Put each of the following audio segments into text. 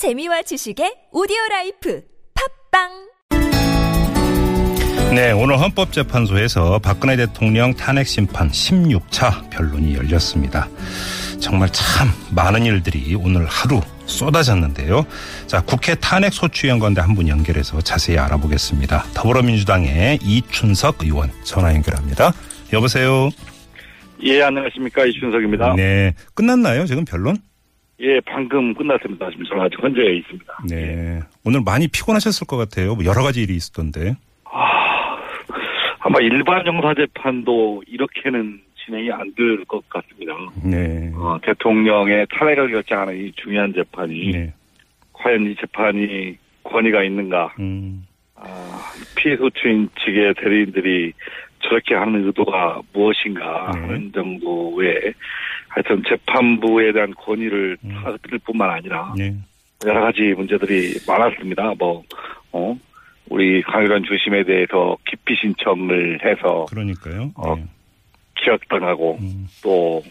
재미와 지식의 오디오 라이프 팟빵 네, 오늘 헌법재판소에서 박근혜 대통령 탄핵 심판 16차 변론이 열렸습니다. 정말 참 많은 일들이 오늘 하루 쏟아졌는데요. 자, 국회 탄핵 소추위원 가운데 한 분 연결해서 자세히 알아보겠습니다. 더불어민주당의 이춘석 의원 전화 연결합니다. 여보세요. 예, 안녕하십니까. 이춘석입니다. 네, 끝났나요? 지금 변론? 예, 방금 끝났습니다. 지금 저는 아직 헌재에 있습니다. 네, 오늘 많이 피곤하셨을 것 같아요. 뭐 여러 가지 일이 있었던데. 아마 일반 형사 재판도 이렇게는 진행이 안 될 것 같습니다. 네. 어, 대통령의 탄핵을 결정하는 이 중요한 재판이 네. 과연 이 재판이 권위가 있는가? 음, 아, 피해 소추인 측의 대리인들이 저렇게 하는 의도가 무엇인가 네. 하는 정도의 하여튼 재판부에 대한 권위를 음. 사들 뿐만 아니라 네. 여러 가지 문제들이 많았습니다. 뭐, 어, 우리 강의관 주심에 대해서 기피 신청을 해서 그러니까요. 어, 네. 기각당하고 음, 또,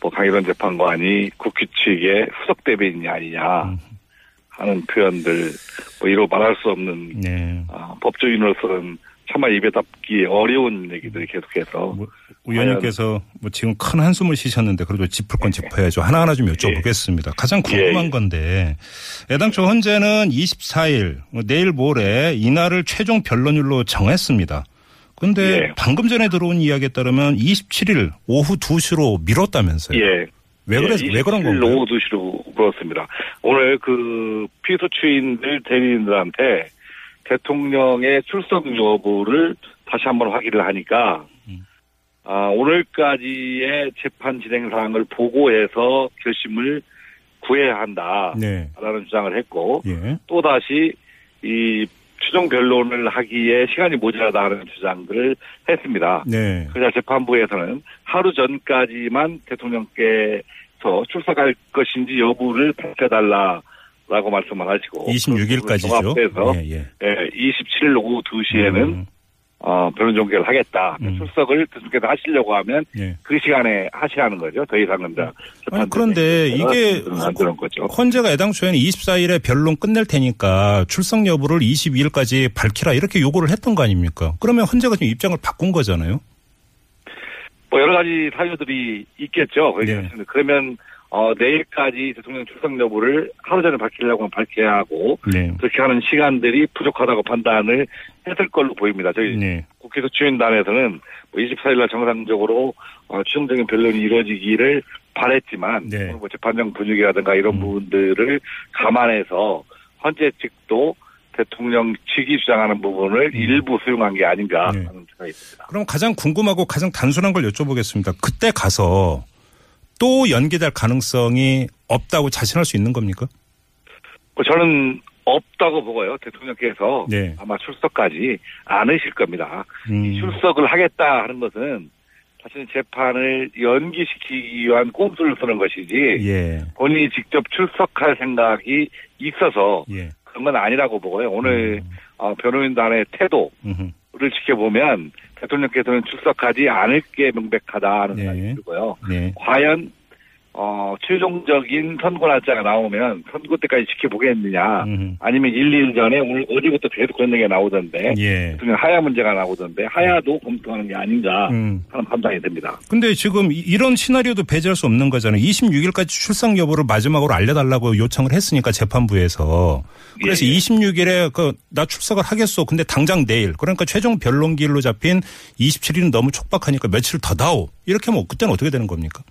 뭐, 강의관 재판관이 국회 측의 후속 대변인이 아니냐 음. 하는 표현들, 뭐, 이로 말할 수 없는, 네. 아, 법조인으로서는 정말 입에 담기 어려운 얘기들이 계속해서 뭐, 의원님께서 뭐 지금 큰 한숨을 쉬셨는데 그래도 짚을 건 짚어야죠. 하나하나 좀 여쭤보겠습니다. 가장 궁금한 예. 건데 애당초 헌재는 24일 뭐 내일 모레 이날을 최종 변론일로 정했습니다. 근데 예. 방금 전에 들어온 이야기에 따르면 27일 오후 2시로 미뤘다면서요. 예. 왜 그래 왜 그런 27일 건가요? 오후 2시로 그렇습니다. 오늘 그 피소 추인들 대리인들한테 대통령의 출석 여부를 다시 한번 확인을 하니까 음. 아, 오늘까지의 재판 진행 사항을 보고해서 결심을 구해야 한다라는 네. 주장을 했고 예. 또 다시 이 최종 변론을 하기에 시간이 모자라다는 주장들을 했습니다. 네. 그러자 재판부에서는 하루 전까지만 대통령께서 출석할 것인지 여부를 밝혀달라 라고 말씀을 하시고 26일까지죠. 그래서 예, 예. 27일 오후 2시에는 음, 어, 변론 종결을 하겠다. 음. 출석을 대통령께서 하시려고 하면 예. 그 시간에 하시라는 거죠. 더 이상은 다 아니, 그런데 이게 안 되는 거죠. 헌재가 애당초에는 24일에 변론 끝낼 테니까 출석 여부를 22일까지 밝히라 이렇게 요구를 했던 거 아닙니까? 그러면 헌재가 지금 입장을 바꾼 거잖아요. 뭐 여러 가지 사유들이 있겠죠. 네. 그러면 어, 내일까지 대통령 출석 여부를 하루 전에 밝히려고 밝혀야 하고 네. 그렇게 하는 시간들이 부족하다고 판단을 했을 걸로 보입니다. 저희 네. 국회 소추인단에서는 뭐 24일 날 정상적으로 어, 최종적인 변론이 이루어지기를 바랬지만 네. 뭐 재판정 분위기라든가 이런 음. 부분들을 감안해서 헌재 측도 대통령 측이 주장하는 부분을 일부 수용한 게 아닌가 네. 하는 생각이 듭니다. 그럼 가장 궁금하고 가장 단순한 걸 여쭤보겠습니다. 그때 가서 또 연기될 가능성이 없다고 자신할 수 있는 겁니까? 뭐 저는 없다고 보고요. 대통령께서 네. 아마 출석까지 않으실 겁니다. 음, 이 출석을 하겠다 하는 것은 자신의 재판을 연기시키기 위한 꼼수를 쓰는 것이지 예. 본인이 직접 출석할 생각이 있어서 예. 그런 건 아니라고 보고요. 오늘 음, 어, 변호인단의 태도 를. 지켜보면 대통령께서는 출석하지 않을 게 명백하다는 네. 생각이 들고요. 네. 과연 어, 최종적인 선고 날짜가 나오면 선고 때까지 지켜보겠느냐 음흠. 아니면 1, 2일 전에 오늘 어제부터 계속 그런 얘기가 나오던데 예. 하야 문제가 나오던데 하야도 검토하는 게 아닌가 음. 하는 판단이 듭니다. 근데 지금 이- 이런 시나리오도 배제할 수 없는 거잖아요. 26일까지 출석 여부를 마지막으로 알려달라고 요청을 했으니까 재판부에서. 그래서 예, 예. 26일에 그 나 출석을 하겠어. 근데 당장 내일. 그러니까 최종 변론기일로 잡힌 27일은 너무 촉박하니까 며칠 더 다오. 이렇게 하면 그때는 어떻게 되는 겁니까?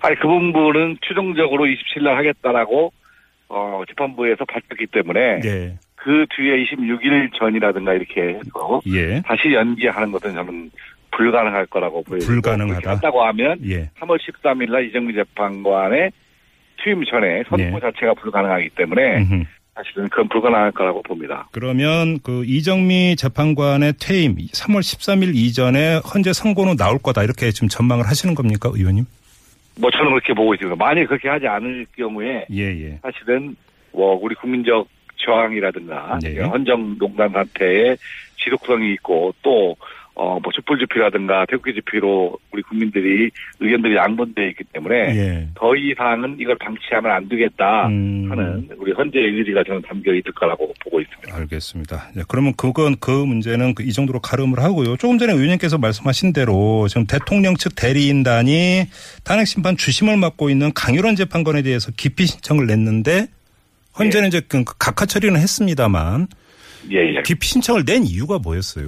아니 그 부분은 최종적으로 27일 날 하겠다라고 어, 재판부에서 밝혔기 때문에 네. 그 뒤에 26일 전이라든가 이렇게 해서 예. 다시 연기하는 것은 저는 불가능할 거라고 보여요. 불가능하다. 한다고 하면 예. 3월 13일 날 이정미 재판관의 투임 전에 선고 네. 자체가 불가능하기 때문에 음흠. 사실은 그건 불가능할 거라고 봅니다. 그러면 그 이정미 재판관의 퇴임 3월 13일 이전에 헌재 선고는 나올 거다 이렇게 지금 전망을 하시는 겁니까, 의원님? 뭐 저는 그렇게 보고 있습니다. 만약 그렇게 하지 않을 경우에 예, 예. 사실은 뭐 우리 국민적 저항이라든가 네. 헌정농단 사태에 지속성이 있고 또 어, 뭐, 촛불집회라든가 태극기 집회로 우리 국민들이 의견들이 양분되어 있기 때문에 예. 더 이상은 이걸 방치하면 안 되겠다 음. 하는 우리 헌재의 의지가 저는 담겨 있을 거라고 보고 있습니다. 알겠습니다. 네, 그러면 그건 그 문제는 그이 정도로 가름을 하고요. 조금 전에 의원님께서 말씀하신 대로 지금 대통령 측 대리인단이 탄핵 심판 주심을 맡고 있는 강일원 재판관에 대해서 기피 신청을 냈는데 현재는 이제 그 각하 처리는 했습니다만 예, 예. 기피 신청을 낸 이유가 뭐였어요?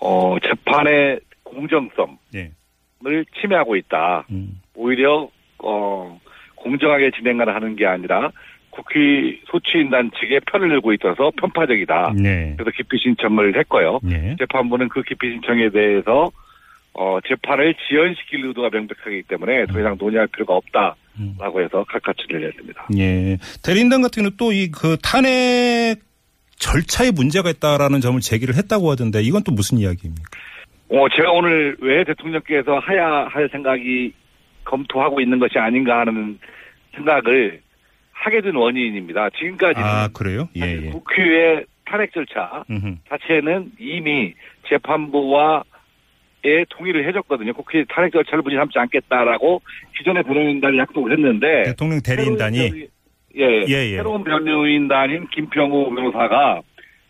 어, 재판의 공정성을 예. 침해하고 있다. 음. 오히려 어 공정하게 진행을 하는 게 아니라 국회 소추인단 측에 편을 들고 있어서 편파적이다. 네. 그래서 기피 신청을 했고요. 네. 재판부는 그 기피 신청에 대해서 어 재판을 지연시킬 의도가 명백하기 때문에 더 이상 논의할 필요가 음. 없다라고 해서 각하 처리를 했습니다. 예. 대리인단 같은 경우는 또이 그 탄핵 절차에 문제가 있다라는 점을 제기를 했다고 하던데 이건 또 무슨 이야기입니까? 어 제가 오늘 왜 대통령께서 하야 할 생각이 검토하고 있는 것이 아닌가 하는 생각을 하게 된 원인입니다. 지금까지는 아, 그래요? 예, 예. 국회의 탄핵 절차 음흠. 자체는 이미 재판부와의 동의를 해줬거든요. 국회 탄핵 절차를 문제 삼지 않겠다라고 기존의 변호인단이 약속을 했는데 대통령 대리인단이 예, 예, 예. 새로운 변호인단인 김평우 변호사가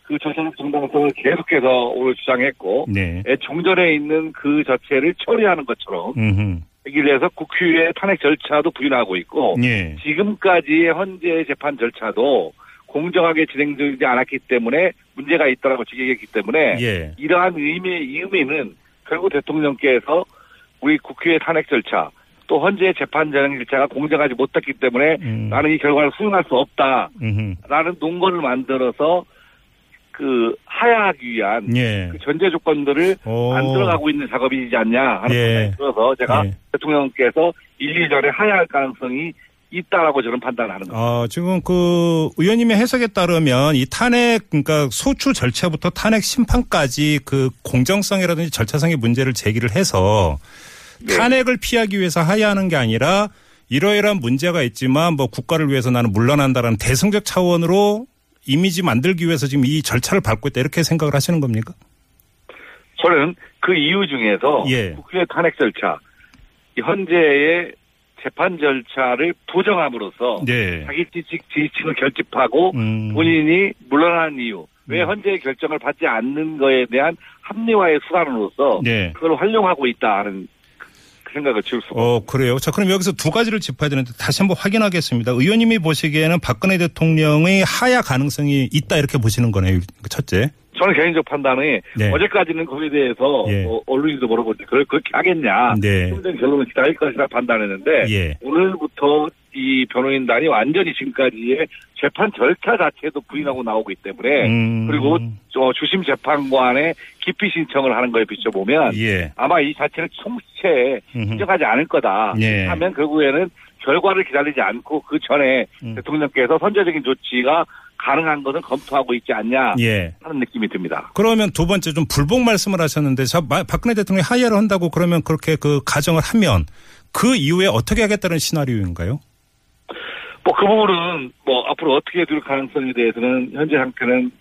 그 절차적 정당성을 계속해서 오늘 주장했고 네. 예, 종전에 있는 그 자체를 처리하는 것처럼 음흠. 얘기를 해서 국회의 탄핵 절차도 부인하고 있고 예. 지금까지의 헌재 재판 절차도 공정하게 진행되지 않았기 때문에 문제가 있다라고 지적했기 때문에 예. 이러한 의미의 의미는 결국 대통령께서 우리 국회의 탄핵 절차 또 헌재 재판 진행 절차가 공정하지 못했기 때문에 음. 나는 이 결과를 수용할 수 없다라는. 논거를 만들어서 그 하야하기 위한 예. 그 전제 조건들을 오. 안 들어가고 있는 작업이지 않냐 하는 예. 생각이 들어서 제가 예. 대통령께서 1, 2전에 하야할 가능성이 있다라고 저는 판단하는 겁니다. 어, 지금 그 의원님의 해석에 따르면 이 탄핵 그러니까 소추 절차부터 탄핵 심판까지 그 공정성이라든지 절차상의 문제를 제기를 해서 네. 탄핵을 피하기 위해서 하야하는 게 아니라 이러이러한 문제가 있지만 뭐 국가를 위해서 나는 물러난다라는 대승적 차원으로 이미지 만들기 위해서 지금 이 절차를 밟고 있다 이렇게 생각을 하시는 겁니까? 저는 그 이유 중에서 예. 국회 탄핵 절차, 이 헌재의 재판 절차를 부정함으로써 네. 자기 지식, 지지층을 결집하고 음. 본인이 물러난 이유, 왜 음. 헌재의 결정을 받지 않는 거에 대한 합리화의 수단으로서 네. 그걸 활용하고 있다 하는 그 생각을 지울 수가 어, 그래요. 자, 그럼 여기서 두 가지를 짚어야 되는데 다시 한번 확인하겠습니다. 의원님이 보시기에는 박근혜 대통령의 하야 가능성이 있다 이렇게 보시는 거네요. 첫째. 저는 개인적 판단이 네. 어제까지는 거기에 대해서 예. 뭐 언론인도 때 그걸 그렇게 하겠냐 네. 힘든 결론을 기다릴 것이라 판단했는데 예. 오늘부터 이 변호인단이 완전히 지금까지의 재판 절차 자체도 부인하고 나오기 때문에 음. 그리고 저 주심 재판관의 기피 신청을 하는 거에 비춰보면 예. 아마 이 자체를 총체에 음흠. 인정하지 않을 거다 예. 하면 결국에는 결과를 기다리지 않고 그 전에 음. 대통령께서 선제적인 조치가 가능한 것은 검토하고 있지 않냐 예. 하는 느낌이 듭니다. 그러면 두 번째 좀 불복 말씀을 하셨는데 박근혜 대통령이 하야를 한다고 그러면 그렇게 그 가정을 하면 그 이후에 어떻게 하겠다는 시나리오인가요? 뭐 그 부분은 뭐 앞으로 어떻게 될 가능성에 대해서는 현재 상태는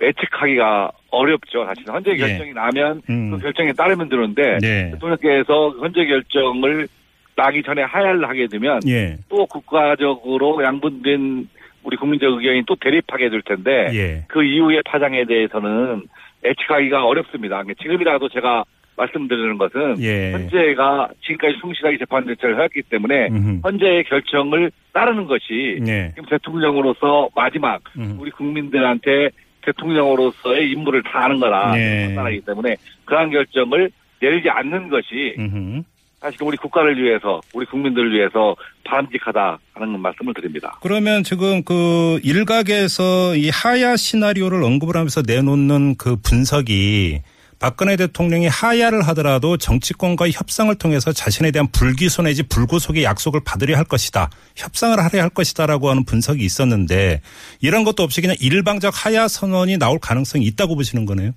예측하기가 어렵죠. 사실 현재 예. 결정이 나면 음. 그 결정에 따르면 되는데 네. 대통령께서 현재 결정을 나기 전에 하야를 하게 되면 예. 또 국가적으로 양분된 우리 국민적 의견이 또 대립하게 될 텐데 예. 그 이후의 파장에 대해서는 예측하기가 어렵습니다. 그러니까 지금이라도 제가 말씀드리는 것은 예. 현재가 지금까지 성실하게 재판 절차를 해왔기 때문에 음흠. 현재의 결정을 따르는 것이 예. 지금 대통령으로서 마지막 음. 우리 국민들한테 대통령으로서의 임무를 다하는 거라 네. 판단하기 때문에 그러한 결정을 내리지 않는 것이 음흠. 사실 우리 국가를 위해서 우리 국민들을 위해서 바람직하다 하는 말씀을 드립니다. 그러면 지금 그 일각에서 이 하야 시나리오를 언급을 하면서 내놓는 그 분석이 박근혜 대통령이 하야를 하더라도 정치권과의 협상을 통해서 자신에 대한 불기소 내지 불구속의 약속을 받으려 할 것이다. 협상을 하려 할 것이다라고 하는 분석이 있었는데 이런 것도 없이 그냥 일방적 하야 선언이 나올 가능성이 있다고 보시는 거네요.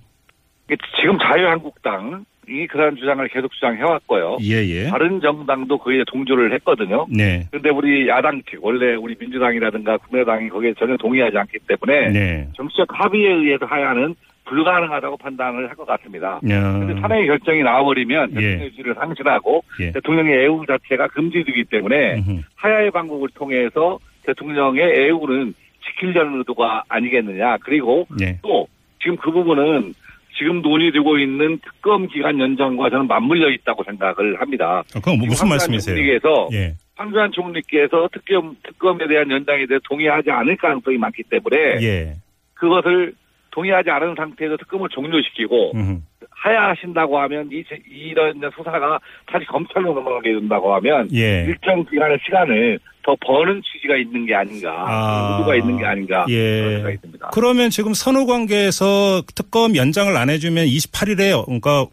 지금 자유한국당 이 그러한 주장을 계속 주장해왔고요. 예, 예. 다른 정당도 거기에 동조를 했거든요. 네. 그런데 우리 야당 측, 원래 우리 민주당이라든가 국민의당이 거기에 전혀 동의하지 않기 때문에 네. 정치적 합의에 의해서 하야는 불가능하다고 판단을 할 것 같습니다. 그런데 야. 탄핵의 결정이 나와버리면 예. 대통령실을 상실하고 예. 대통령의 애우 자체가 금지되기 때문에 음흠. 하야의 방법을 통해서 대통령의 애우는 지키려는 의도가 아니겠느냐. 그리고 예. 또 지금 그 부분은 지금 논의되고 있는 특검 기간 연장과 저는 맞물려 있다고 생각을 합니다. 어, 그건 뭐 무슨 말씀이세요? 총리께서 예. 황교안 총리께서 특검 특검에 대한 연장에 대해 동의하지 않을 가능성이 많기 때문에 예. 그것을 동의하지 않은 상태에서 특검을 종료시키고 음흠. 하야하신다고 하면 이 제- 이런 수사가 다시 검찰로 넘어가게 된다고 하면 예. 일정 기간의 시간을 더 버는 취지가 있는 게 아닌가, 아. 의도가 있는 게 아닌가 예. 그런 생각이 듭니다. 그러면 지금 선후 관계에서 특검 연장을 안 해주면 28일에 그러니까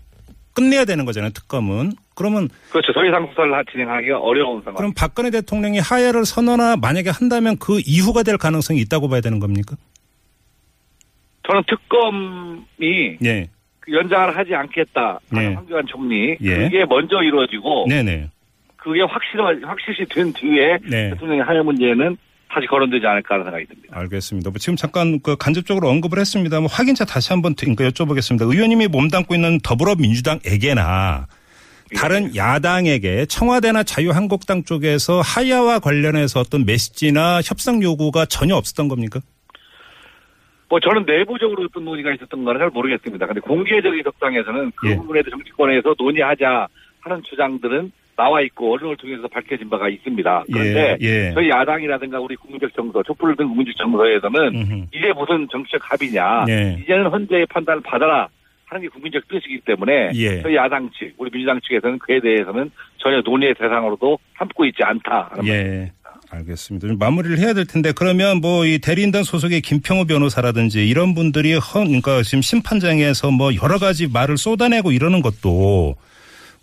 끝내야 되는 거잖아요. 특검은. 그러면 그렇죠. 더 이상 수사를 하- 진행하기가 어려운 상황. 그럼 박근혜 대통령이 하야를 선언하 만약에 한다면 그 이후가 될 가능성이 있다고 봐야 되는 겁니까? 저는 특검이 예. 그 연장을 하지 않겠다 하는 네. 황교안 총리 예. 그게 먼저 이루어지고 네네. 그게 확실 확실시 된 뒤에 네. 대통령의 하야 문제는 다시 거론되지 않을까 하는 생각이 듭니다. 알겠습니다. 뭐 지금 잠깐 그 간접적으로 언급을 했습니다. 뭐 확인차 다시 한번 그러니까 여쭤보겠습니다. 의원님이 몸담고 있는 더불어민주당에게나 다른 야당에게 청와대나 자유한국당 쪽에서 하야와 관련해서 어떤 메시지나 협상 요구가 전혀 없었던 겁니까? 뭐 저는 내부적으로 어떤 논의가 있었던 거는 잘 모르겠습니다. 근데 공개적인 협상에서는 그 예. 부분에 대해 정치권에서 논의하자 하는 주장들은 나와 있고 언론을 통해서 밝혀진 바가 있습니다. 그런데 예, 예. 저희 야당이라든가 우리 국민적 정서, 촛불을 든 국민적 정서에서는 음흠. 이게 무슨 정치적 합의냐. 예. 이제는 헌재의 판단을 받아라 하는 게 국민적 뜻이기 때문에 예. 저희 야당 측, 우리 민주당 측에서는 그에 대해서는 전혀 논의의 대상으로도 삼고 있지 않다. 예. 알겠습니다. 좀 마무리를 해야 될 텐데 그러면 뭐 이 대리인단 소속의 김평우 변호사라든지 이런 분들이 헌 그러니까 지금 심판장에서 뭐 여러 가지 말을 쏟아내고 이러는 것도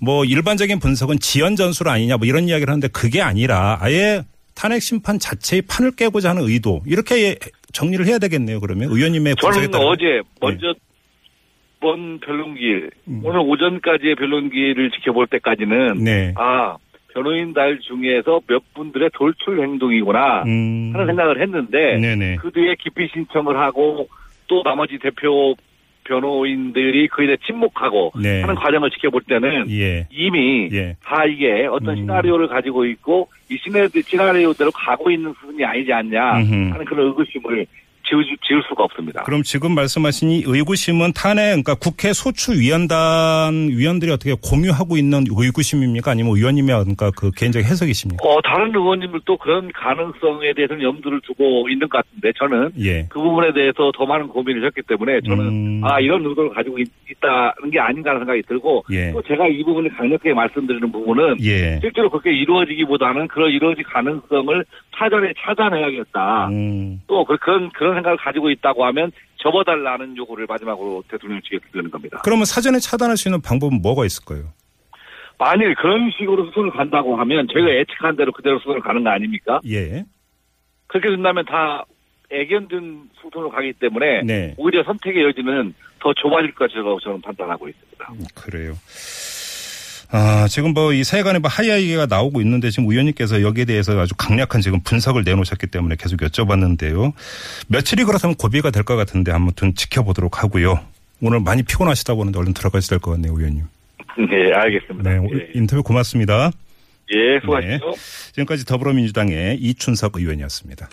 뭐 일반적인 분석은 지연 전술 아니냐 뭐 이런 이야기를 하는데 그게 아니라 아예 탄핵 심판 자체의 판을 깨고자 하는 의도 이렇게 정리를 해야 되겠네요. 그러면 의원님의 분석에 저는 따라 어제 먼저 번 변론길 음. 오늘 오전까지의 변론길을 지켜볼 때까지는 네. 아 변호인달 중에서 몇 분들의 돌출 행동이구나 음. 하는 생각을 했는데 네네. 그 뒤에 기피 신청을 하고 또 나머지 대표 변호인들이 그에 대해 침묵하고 네. 하는 과정을 지켜볼 때는 예. 이미 예. 다 이게 어떤 음. 시나리오를 가지고 있고 이 시나리오, 시나리오대로 가고 있는 수준이 아니지 않냐. 하는 그런 의구심을 지울, 지울 수가 없습니다. 그럼 지금 말씀하신 이 의구심은 탄핵, 그러니까 국회 소추위원단 위원들이 어떻게 공유하고 있는 의구심입니까? 아니면 의원님의 그러니까 그 개인적 해석이십니까? 어, 다른 의원님들도 그런 가능성에 대해서는 염두를 두고 있는 것 같은데 저는 예. 그 부분에 대해서 더 많은 고민을 했기 때문에 저는 음. 아 이런 의도를 가지고 있, 다는게 아닌가 하는 생각이 들고 예. 또 제가 이 부분을 강력하게 말씀드리는 부분은 예. 실제로 그렇게 이루어지기보다는 그런 이루어질 가능성을 사전에 찾아내야겠다. 음. 또 그- 그런 그런 생각을 가지고 있다고 하면 접어달라는 요구를 마지막으로 대통령 측에 드리는 겁니다. 그러면 사전에 차단할 수 있는 방법은 뭐가 있을까요? 만일 그런 식으로 수순을 간다고 하면 저희가 예측한 대로 그대로 수순을 가는 거 아닙니까? 예. 그렇게 된다면 다 애견된 수순으로 가기 때문에 네. 오히려 선택의 여지는 더 좁아질 것이라고 저는 판단하고 있습니다. 음, 그래요. 아, 지금 뭐 이 세간의 뭐 하야 얘기가 나오고 있는데 지금 의원님께서 여기에 대해서 아주 강력한 지금 분석을 내놓으셨기 때문에 계속 여쭤봤는데요. 며칠이 그렇다면 고비가 될 것 같은데 아무튼 지켜보도록 하고요. 오늘 많이 피곤하시다고 하는데 얼른 들어가셔야 될 것 같네요, 의원님. 네, 알겠습니다. 네, 예, 인터뷰 고맙습니다. 예 수고하십시오. 지금까지 더불어민주당의 이춘석 의원이었습니다.